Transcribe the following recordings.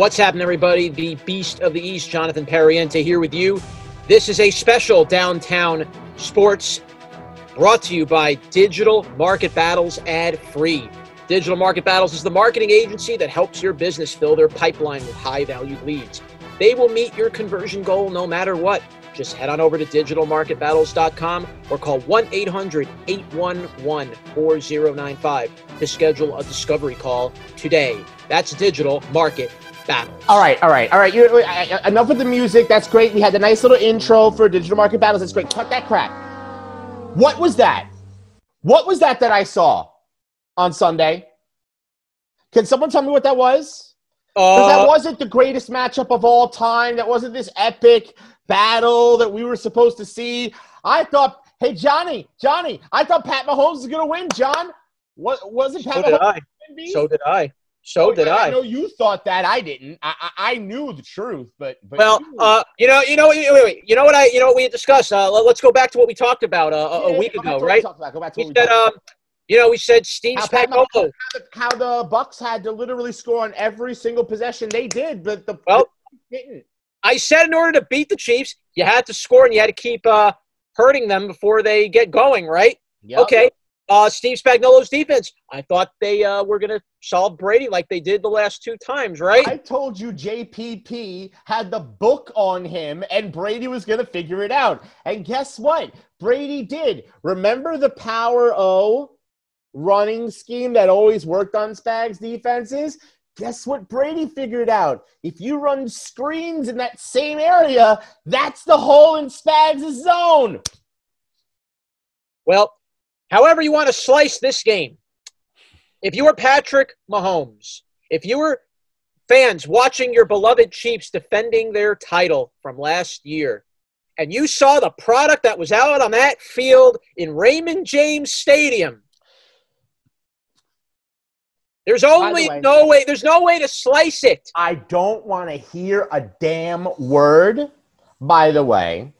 What's happening, everybody? The Beast of the East, Jonathan Pariente, here with you. This is a special downtown sports brought to you by Digital Market Battles ad free. Digital Market Battles is the marketing agency that helps your business fill their pipeline with high valued leads. They will meet your conversion goal no matter what. Just head on over to digitalmarketbattles.com or call 1 800 811 4095 to schedule a discovery call today. That's Digital Market Battles. All right, all right, all right. You're, uh, enough with the music. That's great. We had the nice little intro for Digital Market Battles. That's great. Cut that crap. What was that? What was that that I saw on Sunday? Can someone tell me what that was? Because that Uh, wasn't the greatest matchup of all time. That wasn't this epic battle that we were supposed to see. I thought, hey Johnny, Johnny, I thought Pat Mahomes was gonna win. John, what was it? Pat so did I. So did I. So did yeah, I. know you thought that. I didn't. I I, I knew the truth, but, but Well, you- uh, you know, you know, wait, wait, wait. You know what I, you know, what we discussed. Uh, let- let's go back to what we talked about uh, a- Yeah, a week go ago, we right? talked about. Back to We what we said, um, you know, we said Steve How Spagnuolo. Mahomes- how the Bucks had to literally score on every single possession. They did, but the Well, didn't. I said in order to beat the Chiefs, you had to score and you had to keep uh, hurting them before they get going, right? Yep. Okay. Uh, Steve Spagnuolo's defense. I thought they uh, were going to solve Brady like they did the last two times, right? I told you JPP had the book on him and Brady was going to figure it out. And guess what? Brady did. Remember the power O running scheme that always worked on Spags defenses? Guess what Brady figured out? If you run screens in that same area, that's the hole in Spags' zone. Well, however you want to slice this game, if you were Patrick Mahomes, if you were fans watching your beloved Chiefs defending their title from last year, and you saw the product that was out on that field in Raymond James Stadium, there's only way- no way. There's no way to slice it. I don't want to hear a damn word, by the way,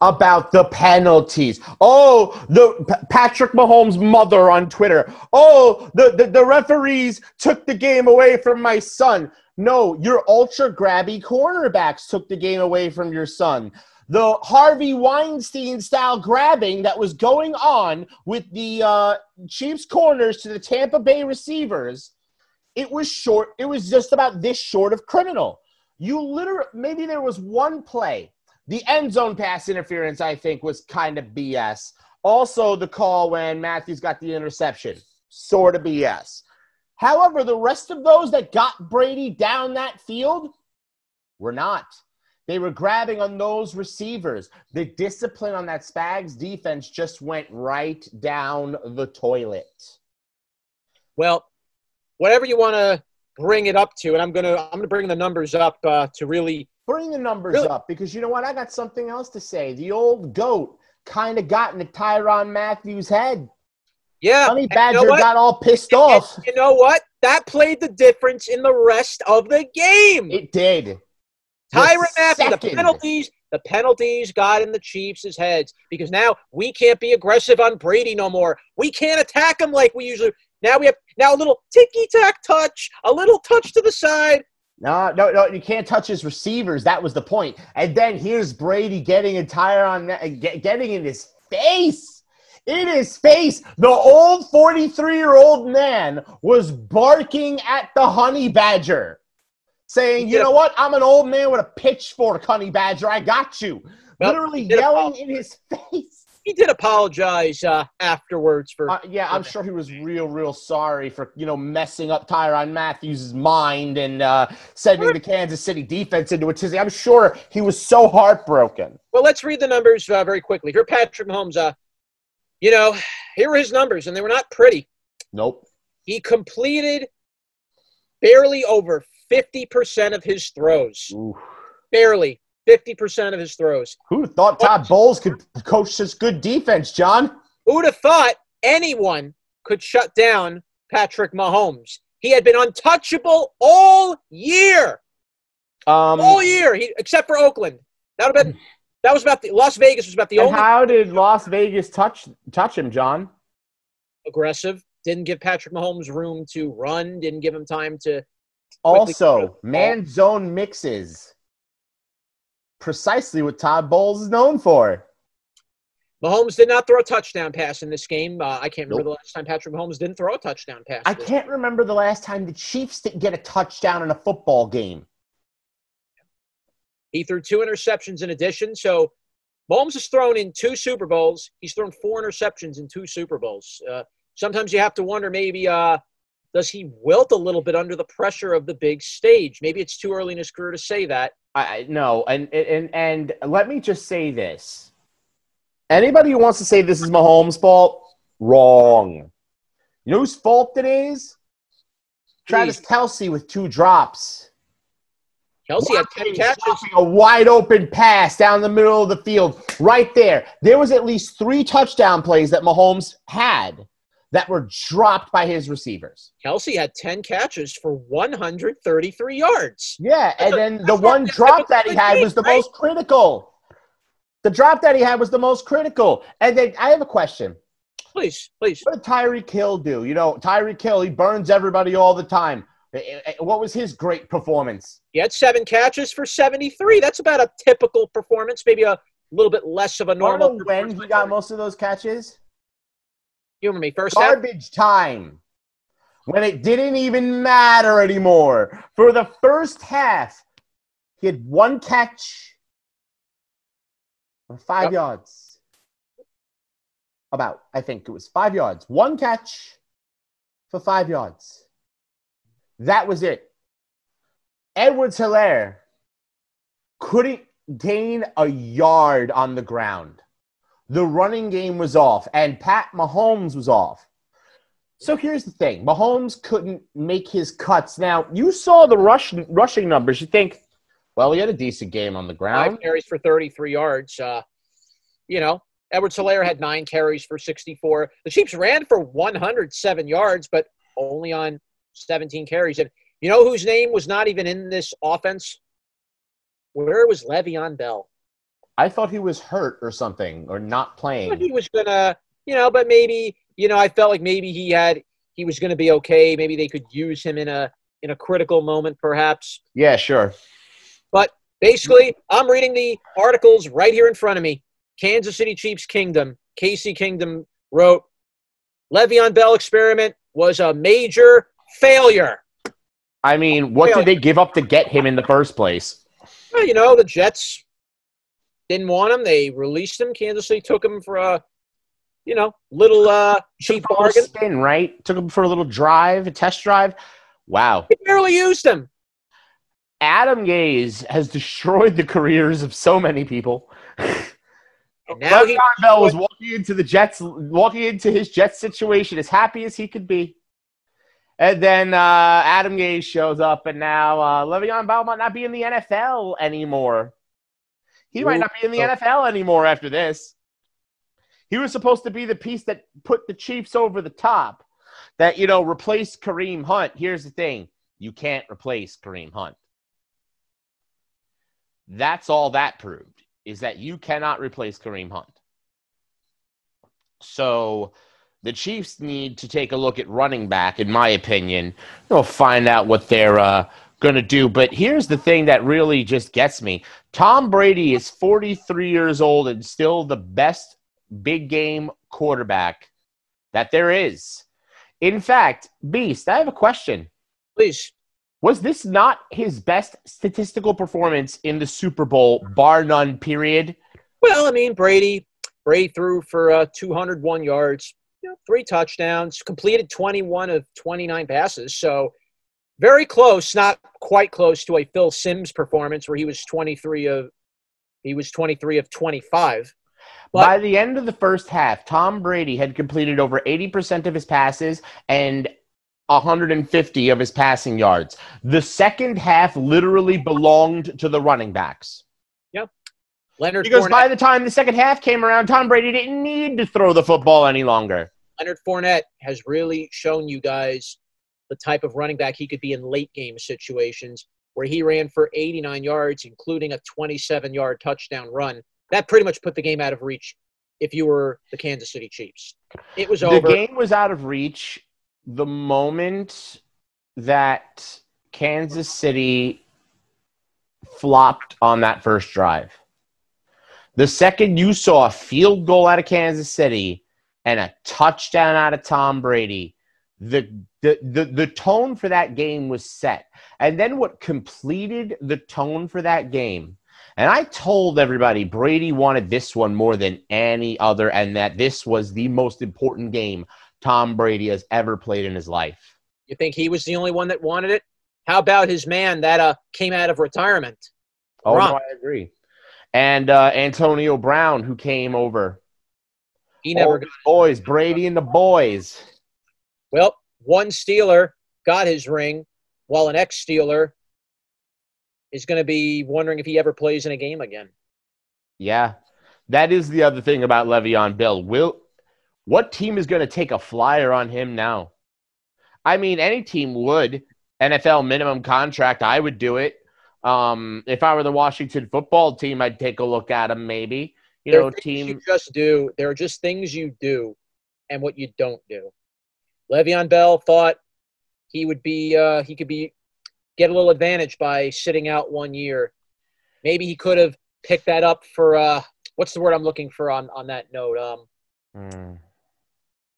about the penalties. Oh, the P- Patrick Mahomes' mother on Twitter. Oh, the, the, the referees took the game away from my son. No, your ultra grabby cornerbacks took the game away from your son. The Harvey Weinstein style grabbing that was going on with the uh, Chiefs corners to the Tampa Bay receivers it was short it was just about this short of criminal you literally maybe there was one play the end zone pass interference i think was kind of bs also the call when matthews got the interception sort of bs however the rest of those that got brady down that field were not. They were grabbing on those receivers. The discipline on that spags defense just went right down the toilet. Well, whatever you want to bring it up to, and I'm gonna I'm gonna bring the numbers up uh, to really Bring the numbers Really? up because you know what? I got something else to say. The old goat kind of got into Tyrann Mathieu's head. yeah. Honey and you Badger know got all pissed And off. you know what? That played the difference in the rest of the game. It did. Tyrann Mathieu, the penalties, the penalties got in the Chiefs' heads because now we can't be aggressive on Brady no more. We can't attack him like we usually. Now we have now a little ticky tack touch, a little touch to the side. No, no, no. You can't touch his receivers. That was the point. And then here's Brady getting a Tyrann, Ma- get- getting in his face. In his face. The old 43 year old man was barking at the honey badger, saying, You know what? I'm an old man with a pitchfork, honey badger. I got you. Literally yelling in his face. He did apologize uh, afterwards for. Uh, yeah, I'm sure he was real, real sorry for you know messing up Tyrann Mathieu's mind and uh, sending the Kansas City defense into a tizzy. I'm sure he was so heartbroken. well, let's read the numbers uh, very quickly. Here, Patrick Mahomes, uh, you know, here were his numbers, and they were not pretty. Nope. He completed barely over 50% of his throws. Ooh. Barely 50% of his throws. Who thought Todd Bowles could coach this good defense, John? Who would have thought anyone could shut down Patrick Mahomes? He had been untouchable all year. Um, All year, he, except for Oakland. That would have been. That was about the Las Vegas was about the only how did Las Vegas touch touch him, John? aggressive. Didn't give Patrick Mahomes room to run. Didn't give him time to Also, man zone mixes. Precisely what Todd Bowles is known for. Mahomes did not throw a touchdown pass in this game. Uh, I can't remember Nope. the last time Patrick Mahomes didn't throw a touchdown pass. I can't remember the last time the Chiefs didn't get a touchdown in a football game. He threw two interceptions in addition. So Mahomes has thrown in two Super Bowls. He's thrown four interceptions in two Super Bowls. Uh, sometimes you have to wonder maybe uh, does he wilt a little bit under the pressure of the big stage? Maybe it's too early in his career to say that. I I- no, and and and let me just say this: anybody who wants to say this is Mahomes' fault, wrong. You know whose fault it is? Travis Kelce with two drops. Kelce had 10 catches. A wide open pass down the middle of the field, right there. There was at least three touchdown plays that Mahomes had that were dropped by his receivers. Kelce had 10 catches for 133 yards. Yeah, and then the that's one drop that he had good was the game, most critical. The drop that he had was the most critical. And then I have a question. Please, please. What did Tyreek Hill do? You know, Tyreek Hill, he burns everybody all the time. Eh, eh, What was his great performance? He had seven catches for 73. That's about a typical performance, maybe a little bit less of a normal. know when he got most of those catches. Humor me. First half, Garbage time. When it didn't even matter anymore. For the first half, he had one catch for five Yep. yards. About, I think it was five yards. One catch for five yards. That was it. Edwards Helaire couldn't gain a yard on the ground. The running game was off, and Pat Mahomes was off. So here's the thing: Mahomes couldn't make his cuts. Now you saw the rush rushing numbers. You think, well, he had a decent game on the ground. five carries for 33 yards. Uh, you know, Edward Helaire had nine carries for 64. The Chiefs ran for 107 yards, but only on 17 carries. And you know whose name was not even in this offense? Where was Le'Veon Bell? I thought he was hurt or something, or not But playing. he was gonna, you know, but maybe, you know, I felt like maybe he had he was gonna be okay. Maybe they could use him in a in a critical moment, perhaps. Yeah, sure. But basically, I'm reading the articles right here in front of me. Kansas City Chiefs Kingdom. KC Kingdom wrote, Le'Veon Bell experiment was a major failure. I mean, what did they give up to get him in the first place? Well, you know, the Jets didn't want him. They released him. Kansas City took him for a, you know, little uh, cheap Took him for a little bargain. spin, right? Took him for a little drive, a test drive. Wow. They barely used him. Adam Gase has destroyed the careers of so many people. Now he Le'Veon Bell was walking into the Jets, walking into his Jets situation as happy as he could be. And then uh, Adam Gase shows up, and now uh, Le'Veon Bell might not be in the NFL anymore. He might not be in the. NFL anymore after this. He was supposed to be the piece that put the Chiefs over the top, that, you know, replaced Kareem Hunt. Here's the thing you can't replace Kareem Hunt. That's all that proved is that you cannot replace Kareem Hunt. So the Chiefs need to take a look at running back, in my opinion. They'll find out what they're uh, going to do. But here's the thing that really just gets me Tom Brady is 43 years old and still the best big game quarterback that there is. In fact, Beast, I have a question. please. Was this not his best statistical performance in the Super Bowl, bar none, period? Well, I mean, Brady, Brady threw for uh, 201 yards, you know, three touchdowns, completed 21 of 29 passes. So very close, not quite close to a Phil Simms performance where he was 23 of he was 23 of 25. But- By the end of the first half, Tom Brady had completed over 80% of his passes and 150 of his passing yards. The second half literally belonged to the running backs. Leonard Because Fournette, by the time the second half came around, Tom Brady didn't need to throw the football any longer. Leonard Fournette has really shown you guys the type of running back he could be in late game situations where he ran for 89 yards, including a 27 yard touchdown run. That pretty much put the game out of reach if you were the Kansas City Chiefs. It was over. The game was out of reach the moment that Kansas City flopped on that first drive. The second you saw a field goal out of Kansas City and a touchdown out of Tom Brady, the, the, the, the tone for that game was set. And then what completed the tone for that game, and I told everybody Brady wanted this one more than any other, and that this was the most important game Tom Brady has ever played in his life. You think he was the only one that wanted it? How about his man that uh, came out of retirement? Oh, no, I agree. And uh, Antonio Brown, who came over. He never got boys, Brady and the boys. Well, one Steeler got his ring, while an ex Steeler is going to be wondering if he ever plays in a game again. Yeah, that is the other thing about Le'Veon Bell. Will what team is going to take a flyer on him now? I mean, any team would. NFL minimum contract, I would do it. Um, if I were the Washington football team, I'd take a look at him. Maybe you there know, team. You just do. There are just things you do, and what you don't do. Le'Veon Bell thought he would be. Uh, he could be get a little advantage by sitting out one year. Maybe he could have picked that up for. Uh, what's the word I'm looking for on on that note? Um, mm.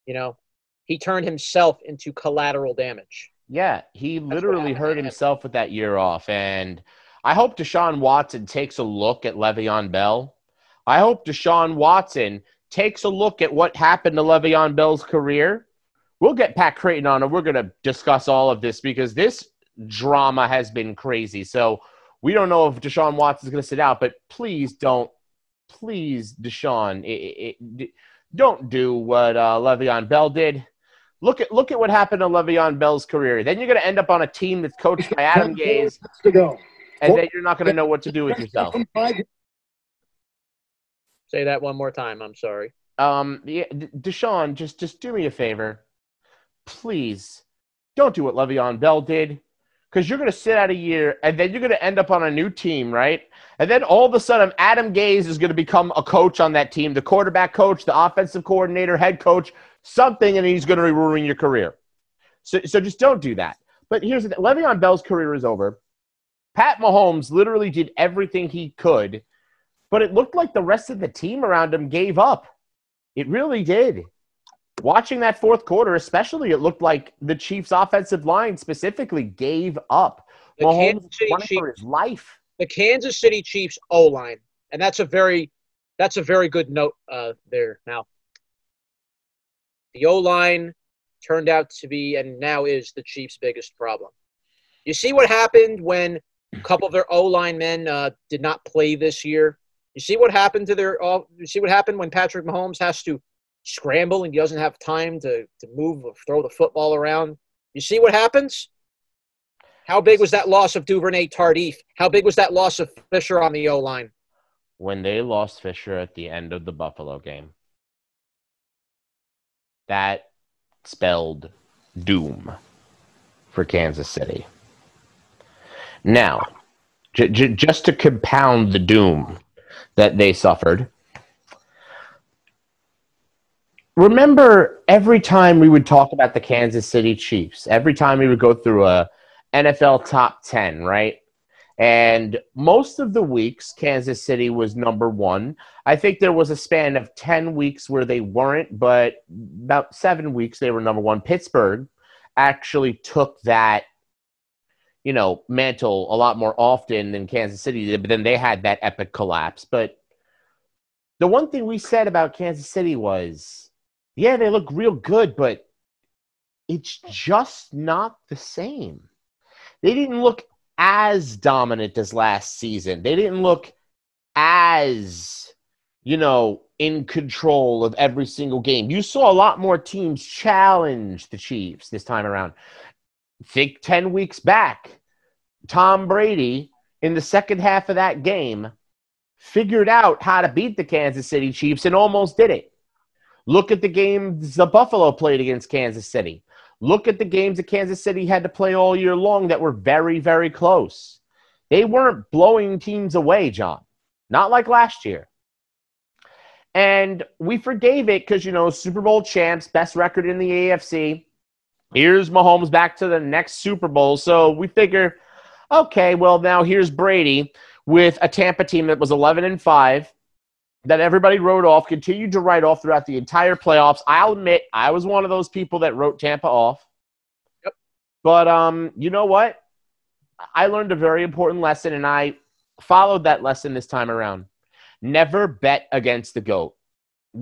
you know, he turned himself into collateral damage. Yeah, he literally hurt himself with that year off. And I hope Deshaun Watson takes a look at Le'Veon Bell. I hope Deshaun Watson takes a look at what happened to Le'Veon Bell's career. We'll get Pat Creighton on and we're going to discuss all of this because this drama has been crazy. So we don't know if Deshaun Watson is going to sit out, but please don't, please, Deshaun, it, it, it, don't do what uh, Le'Veon Bell did. Look at look at what happened to Le'Veon Bell's career. Then you're going to end up on a team that's coached by Adam Gase, and then you're not going to know what to do with yourself. Say that one more time. I'm sorry. Um, yeah, Deshaun, just just do me a favor, please. Don't do what Le'Veon Bell did, because you're going to sit out a year, and then you're going to end up on a new team, right? And then all of a sudden, Adam Gase is going to become a coach on that team, the quarterback coach, the offensive coordinator, head coach something and he's going to ruin your career. So, so just don't do that. But here's the thing Le'Veon Bell's career is over. Pat Mahomes literally did everything he could, but it looked like the rest of the team around him gave up. It really did. Watching that fourth quarter, especially, it looked like the Chiefs' offensive line specifically gave up. The Mahomes running Chiefs, for his life. The Kansas City Chiefs O line, and that's a very that's a very good note uh, there. Now, the O line turned out to be and now is the Chiefs' biggest problem. You see what happened when a couple of their O line men uh, did not play this year. You see what happened to their. Uh, you see what happened when Patrick Mahomes has to scramble and he doesn't have time to to move or throw the football around. You see what happens. How big was that loss of Duvernay Tardif? How big was that loss of Fisher on the O line? When they lost Fisher at the end of the Buffalo game, that spelled doom for Kansas City. Now, j- j- just to compound the doom that they suffered, remember every time we would talk about the Kansas City Chiefs, every time we would go through a NFL top 10, right? And most of the weeks, Kansas City was number one. I think there was a span of 10 weeks where they weren't, but about seven weeks they were number one. Pittsburgh actually took that, you know, mantle a lot more often than Kansas City did, but then they had that epic collapse. But the one thing we said about Kansas City was, yeah, they look real good, but it's just not the same. They didn't look as dominant as last season. They didn't look as, you know, in control of every single game. You saw a lot more teams challenge the Chiefs this time around. Think 10 weeks back, Tom Brady in the second half of that game figured out how to beat the Kansas City Chiefs and almost did it. Look at the games the Buffalo played against Kansas City. Look at the games that Kansas City had to play all year long that were very, very close. They weren't blowing teams away, John. Not like last year. And we forgave it because, you know, Super Bowl champs, best record in the AFC. Here's Mahomes back to the next Super Bowl. So we figure, okay, well, now here's Brady with a Tampa team that was 11 and 5 that everybody wrote off, continued to write off throughout the entire playoffs. I'll admit, I was one of those people that wrote Tampa off. Yep. But um, you know what? I learned a very important lesson, and I followed that lesson this time around. Never bet against the GOAT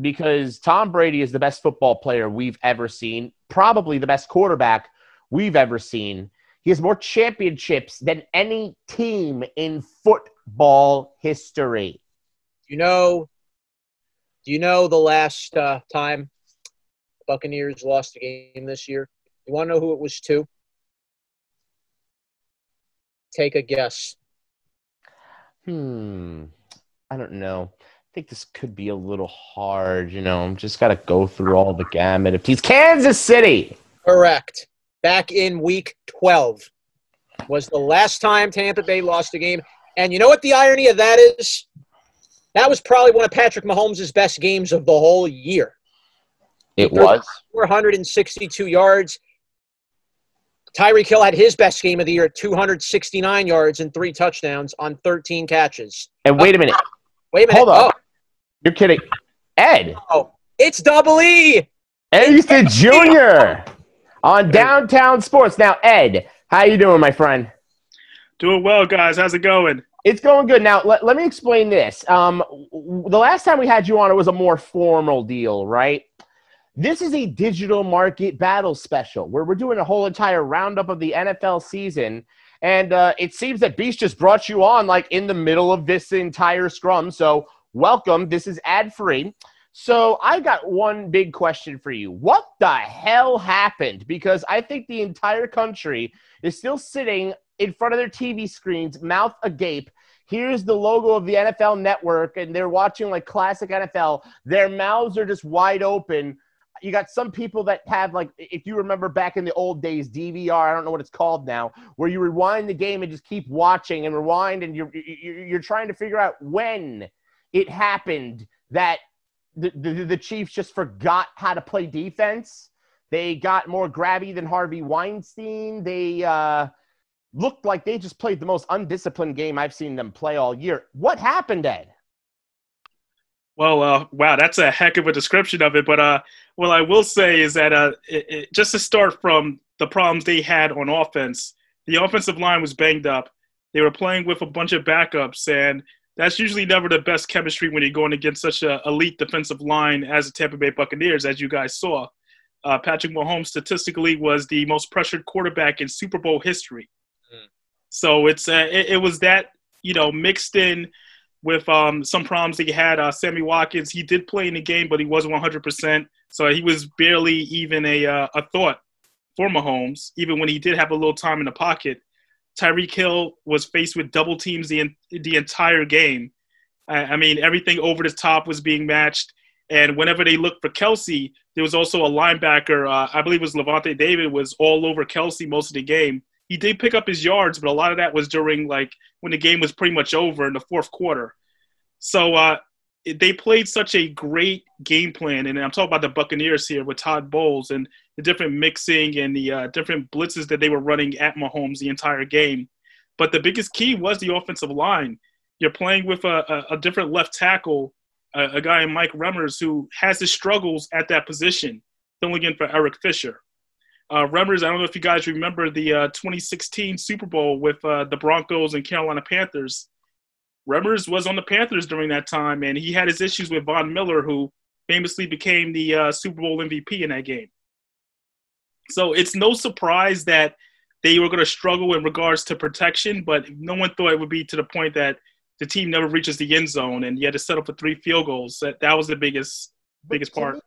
because Tom Brady is the best football player we've ever seen, probably the best quarterback we've ever seen. He has more championships than any team in football history. You know, do you know the last uh, time Buccaneers lost a game this year? You want to know who it was to? Take a guess. Hmm. I don't know. I think this could be a little hard. You know, I'm just got to go through all the gamut of teams. Kansas City. Correct. Back in week 12 was the last time Tampa Bay lost a game. And you know what the irony of that is? That was probably one of Patrick Mahomes' best games of the whole year. It was 462 yards. Tyreek Hill had his best game of the year at 269 yards and three touchdowns on 13 catches. And wait a minute. Wait a minute. Hold on. Oh, You're kidding. Ed. oh, it's double E. Ed Easton Jr. on Downtown Sports. Now, Ed, how you doing, my friend? Doing well, guys. How's it going? It's going good. Now, let, let me explain this. Um, the last time we had you on, it was a more formal deal, right? This is a digital market battle special where we're doing a whole entire roundup of the NFL season. And uh, it seems that Beast just brought you on like in the middle of this entire scrum. So, welcome. This is ad free. So, I got one big question for you. What the hell happened? Because I think the entire country is still sitting in front of their TV screens, mouth agape. Here's the logo of the NFL network, and they're watching like classic NFL. Their mouths are just wide open. You got some people that have like, if you remember back in the old days, DVR. I don't know what it's called now, where you rewind the game and just keep watching and rewind, and you're you're, trying to figure out when it happened that the, the the Chiefs just forgot how to play defense. They got more grabby than Harvey Weinstein. They uh, looked like they just played the most undisciplined game I've seen them play all year. What happened, Ed? Well, uh, wow, that's a heck of a description of it. But uh, what I will say is that uh, it, it, just to start from the problems they had on offense, the offensive line was banged up. They were playing with a bunch of backups, and that's usually never the best chemistry when you're going against such an elite defensive line as the Tampa Bay Buccaneers, as you guys saw. Uh, Patrick Mahomes statistically was the most pressured quarterback in Super Bowl history. So it's uh, it, it, was that you know mixed in with um, some problems that he had. Uh, Sammy Watkins, he did play in the game, but he wasn't 100. percent So he was barely even a uh, a thought for Mahomes, even when he did have a little time in the pocket. Tyreek Hill was faced with double teams the the entire game. I, I mean, everything over the top was being matched. And whenever they looked for Kelce, there was also a linebacker, uh, I believe it was Lavonte David, was all over Kelce most of the game he did pick up his yards, but a lot of that was during like when the game was pretty much over in the fourth quarter. So uh, they played such a great game plan, and I'm talking about the Buccaneers here with Todd Bowles and the different mixing and the uh, different blitzes that they were running at Mahomes the entire game. But the biggest key was the offensive line. You're playing with a, a, a different left tackle, a, a guy in Mike Remmers who has his struggles at that position, filling in for Eric Fisher. Uh, Remmers, I don't know if you guys remember the uh, 2016 Super Bowl with uh, the Broncos and Carolina Panthers. Remmers was on the Panthers during that time, and he had his issues with Von Miller, who famously became the uh, Super Bowl MVP in that game. So it's no surprise that they were going to struggle in regards to protection, but no one thought it would be to the point that the team never reaches the end zone and you had to settle for three field goals. That that was the biggest biggest part. Me,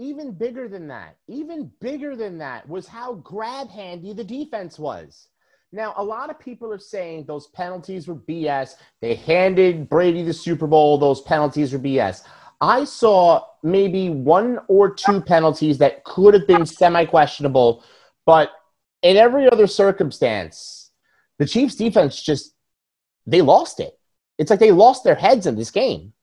even bigger than that, even bigger than that was how grab handy the defense was. Now, a lot of people are saying those penalties were BS. They handed Brady the Super Bowl, those penalties were BS. I saw maybe one or two penalties that could have been semi questionable, but in every other circumstance, the Chiefs defense just they lost it. It's like they lost their heads in this game.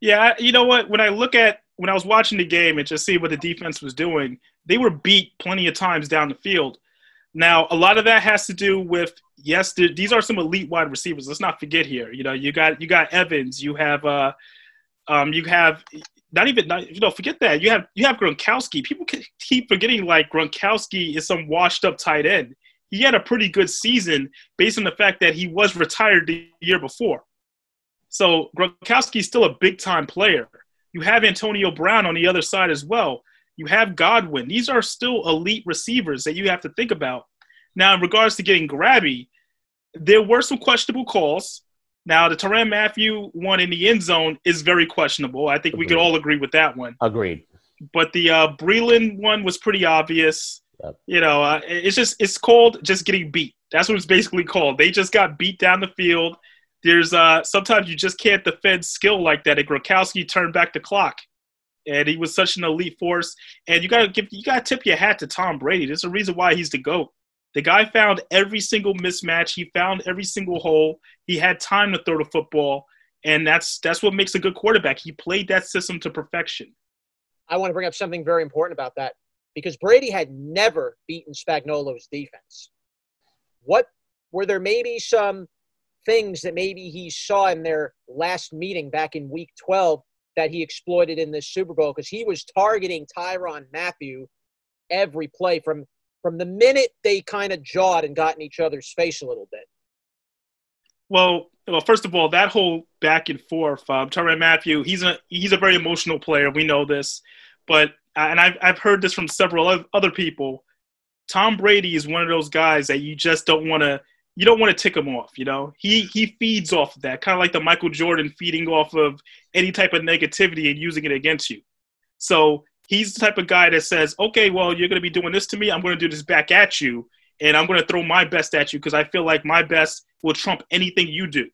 Yeah, you know what? When I look at when I was watching the game and just seeing what the defense was doing, they were beat plenty of times down the field. Now, a lot of that has to do with yes, these are some elite wide receivers. Let's not forget here. You know, you got you got Evans, you have uh, um, you have not even not, you know forget that you have you have Gronkowski. People keep forgetting like Gronkowski is some washed up tight end. He had a pretty good season based on the fact that he was retired the year before. So Gronkowski is still a big time player. You have Antonio Brown on the other side as well. You have Godwin. These are still elite receivers that you have to think about. Now, in regards to getting grabby, there were some questionable calls. Now, the Tyrann Mathieu one in the end zone is very questionable. I think Agreed. we could all agree with that one. Agreed. But the uh, Breeland one was pretty obvious. Yep. You know, uh, it's just it's called just getting beat. That's what it's basically called. They just got beat down the field there's uh, sometimes you just can't defend skill like that. And Gronkowski turned back the clock, and he was such an elite force. And you gotta give you gotta tip your hat to Tom Brady. There's a reason why he's the goat. The guy found every single mismatch. He found every single hole. He had time to throw the football, and that's that's what makes a good quarterback. He played that system to perfection. I want to bring up something very important about that because Brady had never beaten Spagnuolo's defense. What were there maybe some things that maybe he saw in their last meeting back in week 12 that he exploited in this Super Bowl because he was targeting Tyrann Mathieu every play from from the minute they kind of jawed and got in each other's face a little bit. Well, well, first of all, that whole back and forth, um, Tyrann Mathieu, he's a he's a very emotional player. We know this, but and I've I've heard this from several other people. Tom Brady is one of those guys that you just don't want to you don't want to tick him off. You know, he he feeds off of that, kind of like the Michael Jordan feeding off of any type of negativity and using it against you. So he's the type of guy that says, "Okay, well, you're going to be doing this to me. I'm going to do this back at you, and I'm going to throw my best at you because I feel like my best will trump anything you do."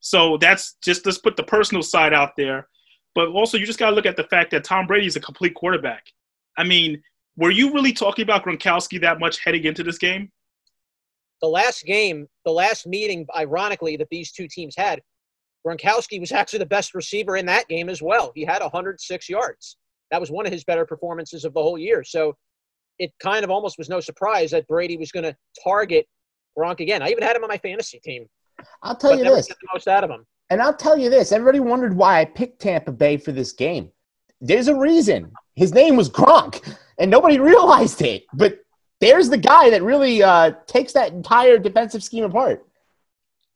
So that's just let's put the personal side out there, but also you just got to look at the fact that Tom Brady is a complete quarterback. I mean, were you really talking about Gronkowski that much heading into this game? The last game, the last meeting, ironically, that these two teams had, Gronkowski was actually the best receiver in that game as well. He had 106 yards. That was one of his better performances of the whole year. So it kind of almost was no surprise that Brady was going to target Gronk again. I even had him on my fantasy team. I'll tell you this. the most out of him. And I'll tell you this. Everybody wondered why I picked Tampa Bay for this game. There's a reason. His name was Gronk, and nobody realized it. But there's the guy that really uh, takes that entire defensive scheme apart.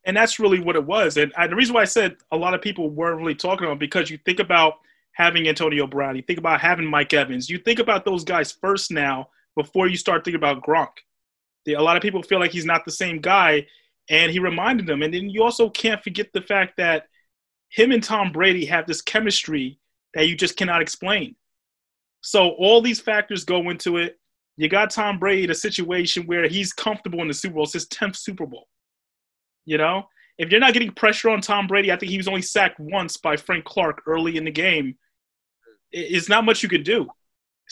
And that's really what it was. And I, the reason why I said a lot of people weren't really talking about because you think about having Antonio Brown, you think about having Mike Evans, you think about those guys first now before you start thinking about Gronk. The, a lot of people feel like he's not the same guy, and he reminded them. And then you also can't forget the fact that him and Tom Brady have this chemistry that you just cannot explain. So all these factors go into it. You got Tom Brady in a situation where he's comfortable in the Super Bowl. It's his 10th Super Bowl. You know? If you're not getting pressure on Tom Brady, I think he was only sacked once by Frank Clark early in the game. It's not much you could do.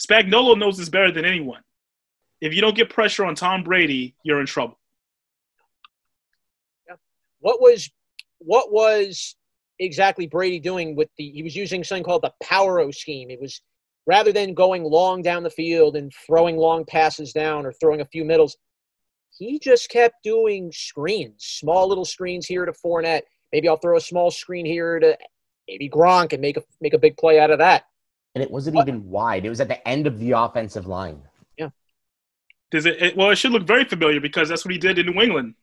Spagnuolo knows this better than anyone. If you don't get pressure on Tom Brady, you're in trouble. Yeah. What was what was exactly Brady doing with the he was using something called the power O scheme. It was rather than going long down the field and throwing long passes down or throwing a few middles, he just kept doing screens, small little screens here to Fournette. Maybe I'll throw a small screen here to maybe Gronk and make a make a big play out of that. And it wasn't what? even wide; it was at the end of the offensive line. Yeah. Does it, it? Well, it should look very familiar because that's what he did in New England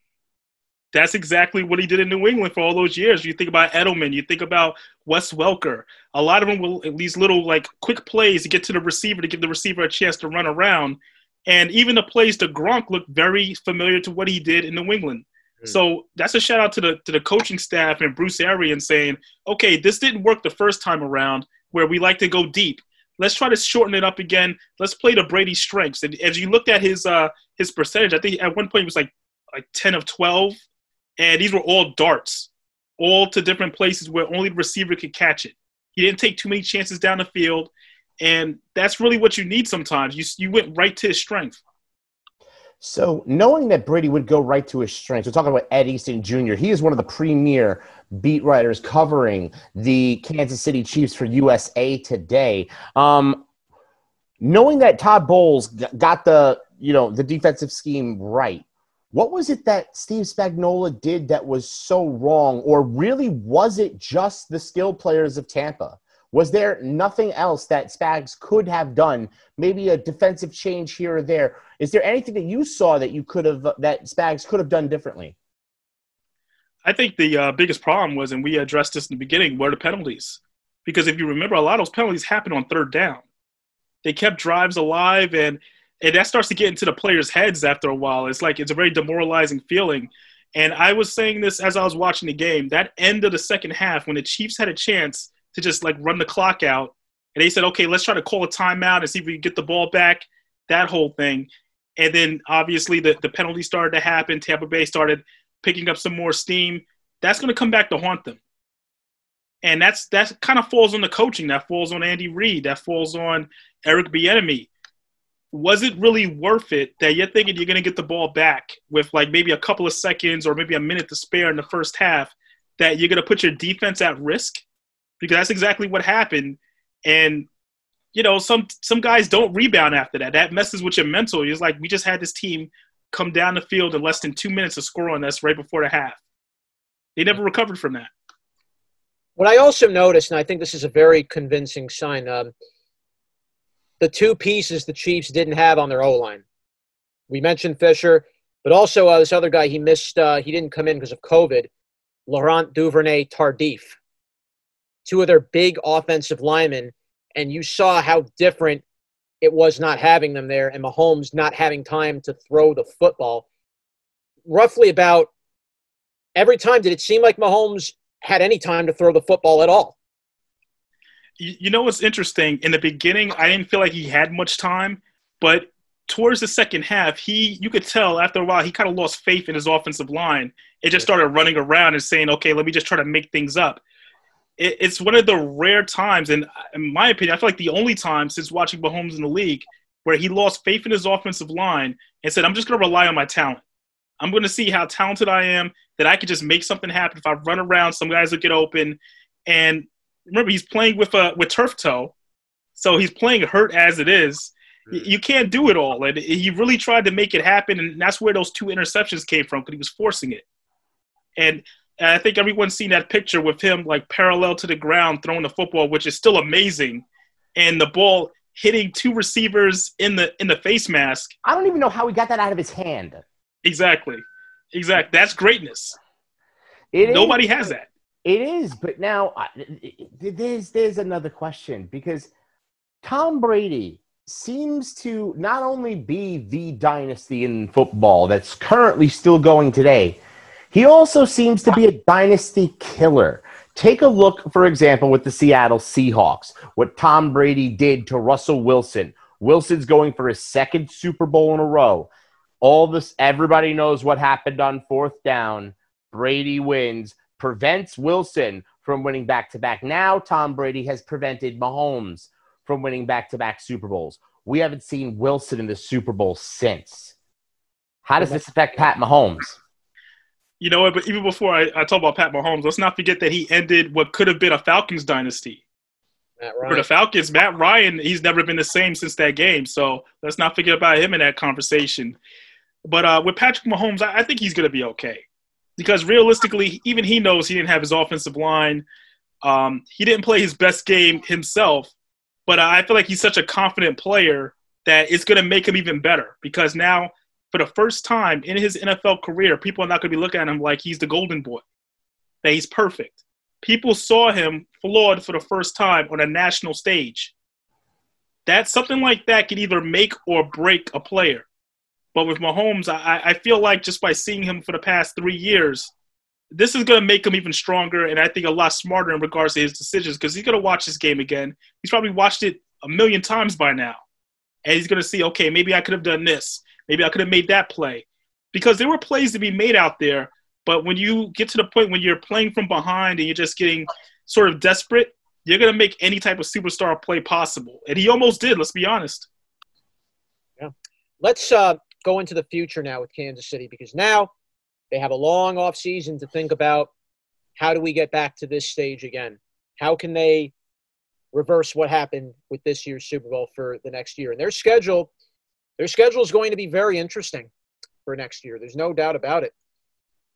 that's exactly what he did in New England for all those years. You think about Edelman, you think about Wes Welker. A lot of them will these little like quick plays to get to the receiver to give the receiver a chance to run around. And even the plays to Gronk look very familiar to what he did in New England. Mm. So that's a shout out to the to the coaching staff and Bruce Arians saying, okay, this didn't work the first time around where we like to go deep. Let's try to shorten it up again. Let's play to Brady's strengths. And as you looked at his uh his percentage, I think at one point it was like like 10 of 12 and these were all darts, all to different places where only the receiver could catch it. He didn't take too many chances down the field, and that's really what you need sometimes. You you went right to his strength. So, knowing that Brady would go right to his strengths, we're talking about Ed Easton Jr. He is one of the premier beat writers covering the Kansas City Chiefs for USA Today. Um, knowing that Todd Bowles got the you know the defensive scheme right, what was it that Steve Spagnuolo did that was so wrong, or really was it just the skill players of Tampa? Was there nothing else that Spags could have done? Maybe a defensive change here or there. Is there anything that you saw that you could have that Spags could have done differently? I think the uh, biggest problem was, and we addressed this in the beginning, were the penalties. Because if you remember, a lot of those penalties happened on third down. They kept drives alive, and and that starts to get into the players' heads after a while. It's like it's a very demoralizing feeling. And I was saying this as I was watching the game. That end of the second half, when the Chiefs had a chance to just like run the clock out. And they said, okay, let's try to call a timeout and see if we can get the ball back, that whole thing. And then obviously the, the penalty started to happen. Tampa Bay started picking up some more steam. That's going to come back to haunt them. And that's that kind of falls on the coaching. That falls on Andy Reid. That falls on Eric Bieniemy. Was it really worth it that you're thinking you're going to get the ball back with like maybe a couple of seconds or maybe a minute to spare in the first half? That you're going to put your defense at risk because that's exactly what happened. And you know, some some guys don't rebound after that. That messes with your mental. It's like we just had this team come down the field in less than two minutes to score on us right before the half. They never recovered from that. What I also noticed, and I think this is a very convincing sign, um, the two pieces the Chiefs didn't have on their O line. We mentioned Fisher, but also uh, this other guy he missed. Uh, he didn't come in because of COVID. Laurent Duvernay Tardif two of their big offensive linemen, and you saw how different it was not having them there and Mahomes not having time to throw the football. Roughly about every time did it seem like Mahomes had any time to throw the football at all. You know what's interesting? In the beginning, I didn't feel like he had much time, but towards the second half, he you could tell after a while he kind of lost faith in his offensive line. It just started running around and saying, "Okay, let me just try to make things up." it, it's one of the rare times, and uh, in my opinion, I feel like the only time since watching Mahomes in the league where he lost faith in his offensive line and said, "I'm just going to rely on my talent. I'm going to see how talented I am. That I could just make something happen. If I run around, some guys will get open." And remember, he's playing with a with turf toe, so he's playing hurt as it is. You can't do it all, and he really tried to make it happen, and that's where those two interceptions came from because he was forcing it. And and I think everyone's seen that picture with him like parallel to the ground throwing the football, which is still amazing. And the ball hitting two receivers in the in the face mask. I don't even know how he got that out of his hand. Exactly. Exactly. That's greatness. It Nobody is, has that. It is, but now there's there's another question because Tom Brady seems to not only be the dynasty in football that's currently still going today, he also seems to be a dynasty killer. Take a look, for example, with the Seattle Seahawks, what Tom Brady did to Russell Wilson. Wilson's going for his second Super Bowl in a row. All this, everybody knows what happened on fourth down. Brady wins, prevents Wilson from winning back to back. Now, Tom Brady has prevented Mahomes from winning back to back Super Bowls. We haven't seen Wilson in the Super Bowl since. How does this affect Pat Mahomes? You know what? But even before I, I talk about Pat Mahomes, let's not forget that he ended what could have been a Falcons dynasty. For the Falcons, Matt Ryan, he's never been the same since that game. So let's not forget about him in that conversation. But uh, with Patrick Mahomes, I, I think he's going to be okay. Because realistically, even he knows he didn't have his offensive line. Um, he didn't play his best game himself. But I feel like he's such a confident player that it's going to make him even better because now – for the first time in his NFL career, people are not going to be looking at him like he's the golden boy, that he's perfect. People saw him flawed for the first time on a national stage. That something like that can either make or break a player. But with Mahomes, I, I feel like just by seeing him for the past three years, this is going to make him even stronger and I think a lot smarter in regards to his decisions because he's going to watch this game again. He's probably watched it a million times by now. And he's going to see, okay, maybe I could have done this. Maybe I could have made that play. Because there were plays to be made out there, but when you get to the point when you're playing from behind and you're just getting sort of desperate, you're going to make any type of superstar play possible. And he almost did, let's be honest. Yeah. Let's uh, go into the future now with Kansas City because now they have a long off season to think about how do we get back to this stage again? How can they reverse what happened with this year's Super Bowl for the next year? And their schedule, their schedule is going to be very interesting for next year. There's no doubt about it.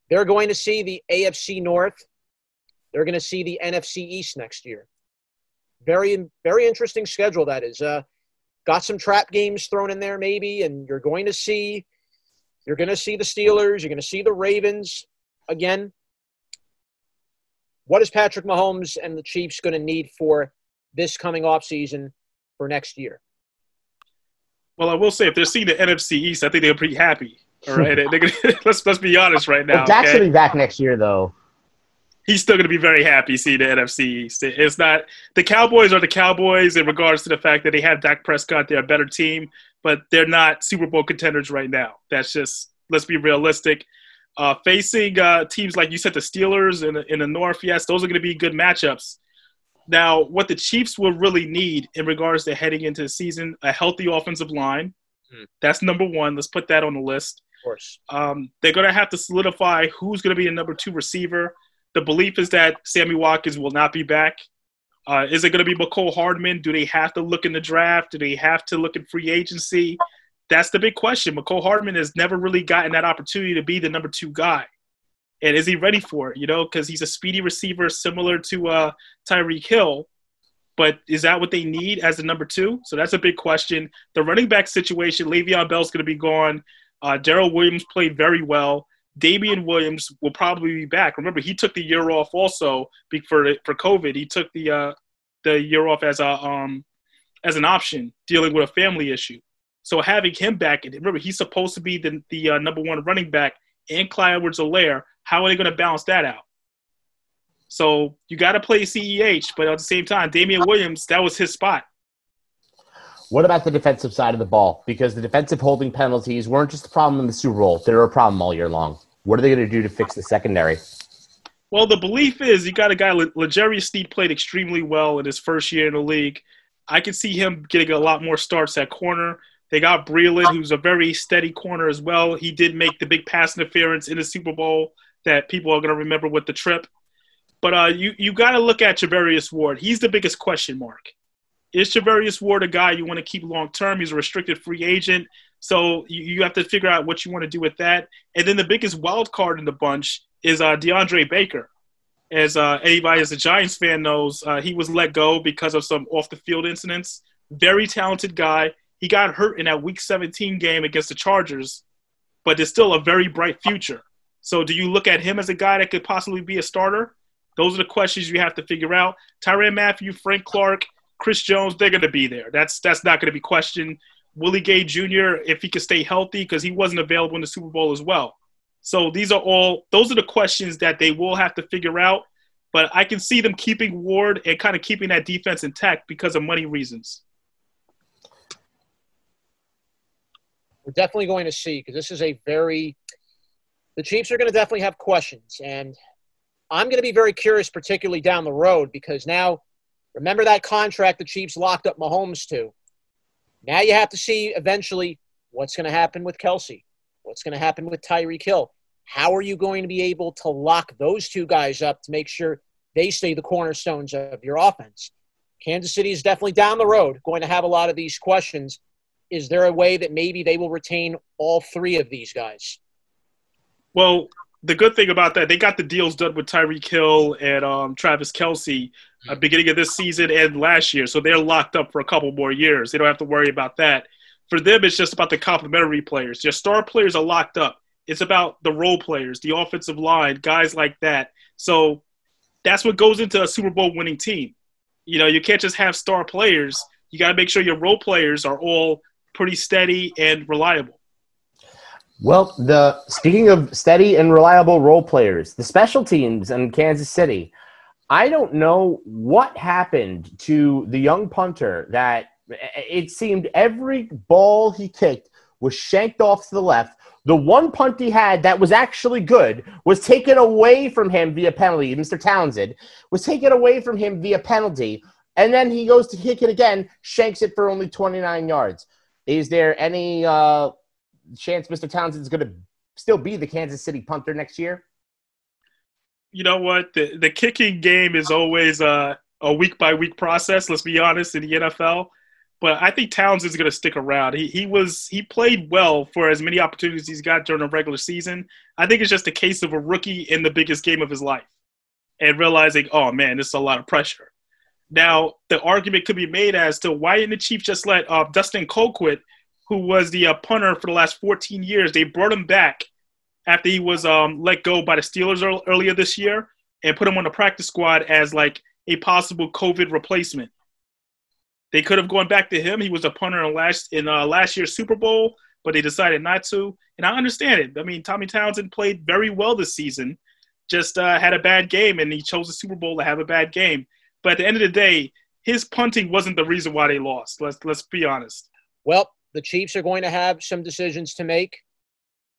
They're going to see the AFC North. They're going to see the NFC East next year. Very, very interesting schedule that is. Uh, got some trap games thrown in there maybe, and you're going to see, you're going to see the Steelers. You're going to see the Ravens again. What is Patrick Mahomes and the Chiefs going to need for this coming off season for next year? Well, I will say if they're seeing the NFC East, I think they're pretty happy. All right, gonna, let's let's be honest right now. Dak's okay? be back next year, though. He's still going to be very happy seeing the NFC East. It's not the Cowboys are the Cowboys in regards to the fact that they have Dak Prescott. They're a better team, but they're not Super Bowl contenders right now. That's just let's be realistic. Uh, facing uh, teams like you said, the Steelers in the, in the North, yes, those are going to be good matchups. Now, what the Chiefs will really need in regards to heading into the season, a healthy offensive line. Hmm. That's number one. Let's put that on the list. Of course. Um, they're going to have to solidify who's going to be a number two receiver. The belief is that Sammy Watkins will not be back. Uh, is it going to be Mecole Hardman? Do they have to look in the draft? Do they have to look in free agency? That's the big question. Mecole Hardman has never really gotten that opportunity to be the number two guy. And is he ready for it? You know, because he's a speedy receiver similar to uh, Tyreek Hill. But is that what they need as the number two? So that's a big question. The running back situation, Le'Veon Bell's going to be gone. Uh, Darrel Williams played very well. Damien Williams will probably be back. Remember, he took the year off also for for COVID. He took the uh, the year off as a um, as an option, dealing with a family issue. So having him back, and remember, he's supposed to be the the uh, number one running back, and Clyde Edwards-Helaire. How are they going to balance that out? So you got to play CEH, but at the same time, Damien Williams, that was his spot. What about the defensive side of the ball? Because the defensive holding penalties weren't just a problem in the Super Bowl; they're a problem all year long. What are they going to do to fix the secondary? Well, the belief is you got a guy, L'Jarius Sneed played extremely well in his first year in the league. I can see him getting a lot more starts at corner. They got Breeland, who's a very steady corner as well. He did make the big pass interference in the Super Bowl that people are going to remember with the trip. But uh, you you got to look at Charvarius Ward. He's the biggest question mark is Charvarius Ward a guy you want to keep long term? He's a restricted free agent. So you, you, have to figure out what you want to do with that. And then the biggest wild card in the bunch is uh, DeAndre Baker. As uh, anybody as a Giants fan knows, uh, he was let go because of some off the field incidents. Very talented guy. He got hurt in that Week 17 game against the Chargers, but there's still a very bright future. So do you look at him as a guy that could possibly be a starter? Those are the questions you have to figure out. Tyrann Mathieu, Frank Clark – Chris Jones, they're going to be there. That's that's not going to be questioned. Willie Gay Jr. if he could stay healthy because he wasn't available in the Super Bowl as well. So these are all those are the questions that they will have to figure out. But I can see them keeping Ward and kind of keeping that defense intact because of money reasons. We're definitely going to see because this is a very the Chiefs are going to definitely have questions and I'm going to be very curious, particularly down the road, because now Remember that contract the Chiefs locked up Mahomes to. Now you have to see eventually what's going to happen with Kelce, what's going to happen with Tyreek Hill. How are you going to be able to lock those two guys up to make sure they stay the cornerstones of your offense? Kansas City is definitely down the road going to have a lot of these questions. Is there a way that maybe they will retain all three of these guys? Well, the good thing about that, they got the deals done with Tyreek Hill and um, Travis Kelce uh, beginning of this season and last year. So they're locked up for a couple more years. They don't have to worry about that. For them, it's just about the complementary players. Your star players are locked up. It's about the role players, the offensive line, guys like that. So that's what goes into a Super Bowl winning team. You know, you can't just have star players. You got to make sure your role players are all pretty steady and reliable. Well, the speaking of steady and reliable role players, the special teams in Kansas City. I don't know what happened to the young punter that it seemed every ball he kicked was shanked off to the left. The one punt he had that was actually good was taken away from him via penalty. Mr. Townsend was taken away from him via penalty. And then he goes to kick it again, shanks it for only 29 yards. Is there any uh, chance Mr. Townsend's going to still be the Kansas City punter next year? You know what? The the kicking game is always a, a week by week process. Let's be honest in the NFL. But I think Townsend's going to stick around. He he was he played well for as many opportunities he's got during the regular season. I think it's just a case of a rookie in the biggest game of his life and realizing, oh man, this is a lot of pressure. Now the argument could be made as to why didn't the Chiefs just let uh, Dustin Colquitt, who was the uh, punter for the last 14 years, they brought him back after he was um, let go by the Steelers earlier this year and put him on the practice squad as like a possible COVID replacement. They could have gone back to him. He was a punter in last in uh, last year's Super Bowl, but they decided not to. And I understand it. I mean, Tommy Townsend played very well this season, just uh, had a bad game, and he chose the Super Bowl to have a bad game. But at the end of the day, his punting wasn't the reason why they lost. Let's let's be honest. Well, the Chiefs are going to have some decisions to make.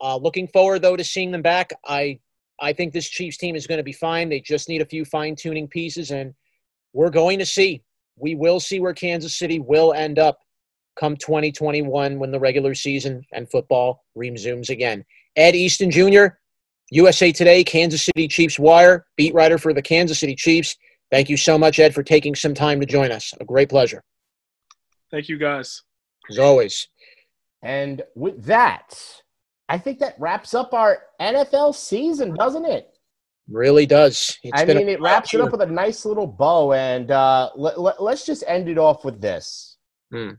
Uh, looking forward though to seeing them back. I I think this Chiefs team is going to be fine. They just need a few fine tuning pieces, and we're going to see. We will see where Kansas City will end up come 2021 when the regular season and football resumes again. Ed Easton Jr., USA Today, Kansas City Chiefs Wire, beat writer for the Kansas City Chiefs. Thank you so much, Ed, for taking some time to join us. A great pleasure. Thank you, guys. As always. And with that, I think that wraps up our NFL season, doesn't it? Really does. It's I mean, it wraps year. it up with a nice little bow. And uh, let, let, us just end it off with this. Hmm.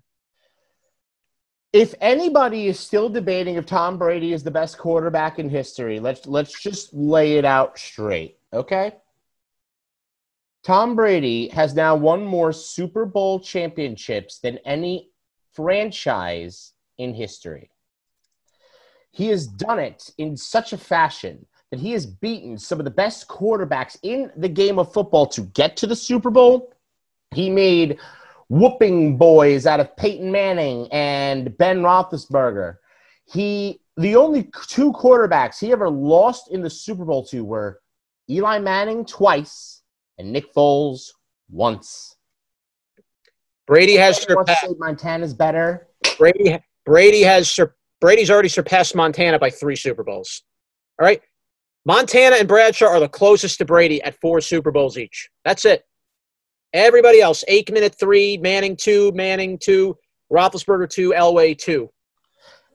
If anybody is still debating if Tom Brady is the best quarterback in history, let's let's just lay it out straight, okay? Tom Brady has now won more Super Bowl championships than any franchise in history. He has done it in such a fashion that he has beaten some of the best quarterbacks in the game of football to get to the Super Bowl. He made whooping boys out of Peyton Manning and Ben Roethlisberger. He the only two quarterbacks he ever lost in the Super Bowl to were Eli Manning twice and Nick Foles once. Brady has surpassed Montana's better. Brady Brady has sur- Brady's already surpassed Montana by three Super Bowls. All right, Montana and Bradshaw are the closest to Brady at four Super Bowls each. That's it. Everybody else, Aikman at three, Manning two, Manning two, Roethlisberger two, Elway two.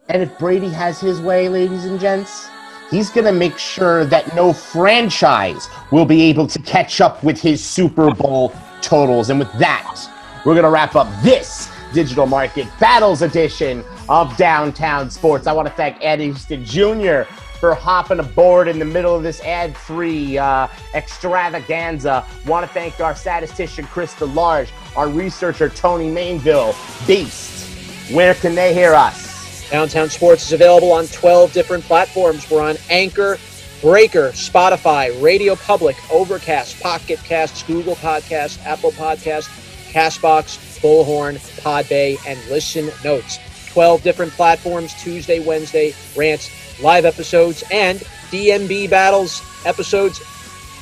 And if Brady has his way, ladies and gents, he's going to make sure that no franchise will be able to catch up with his Super Bowl totals. And with that, we're going to wrap up this Digital Market Battles edition of Downtown Sports. I want to thank Ed Easton Jr. for hopping aboard in the middle of this ad free uh, extravaganza. Want to thank our statistician, Chris DeLarge, our researcher, Tony Mainville. Beast, where can they hear us? Downtown Sports is available on 12 different platforms. We're on Anchor, Breaker, Spotify, Radio Public, Overcast, Pocket Casts, Google Podcasts, Apple Podcasts, Castbox, Bullhorn, Podbay, and Listen Notes. 12 different platforms Tuesday, Wednesday, rants, live episodes, and DMB battles episodes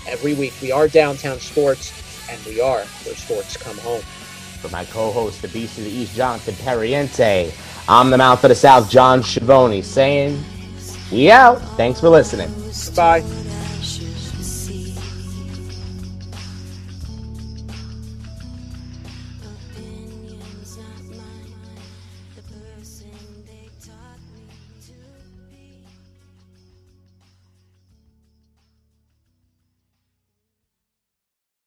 every week. We are Downtown Sports, and we are where sports come home. For my co host, the Beast of the East, Jonathan Perriente. I'm the mouth of the South, John Schiavone, saying, we out. Thanks for listening. Bye.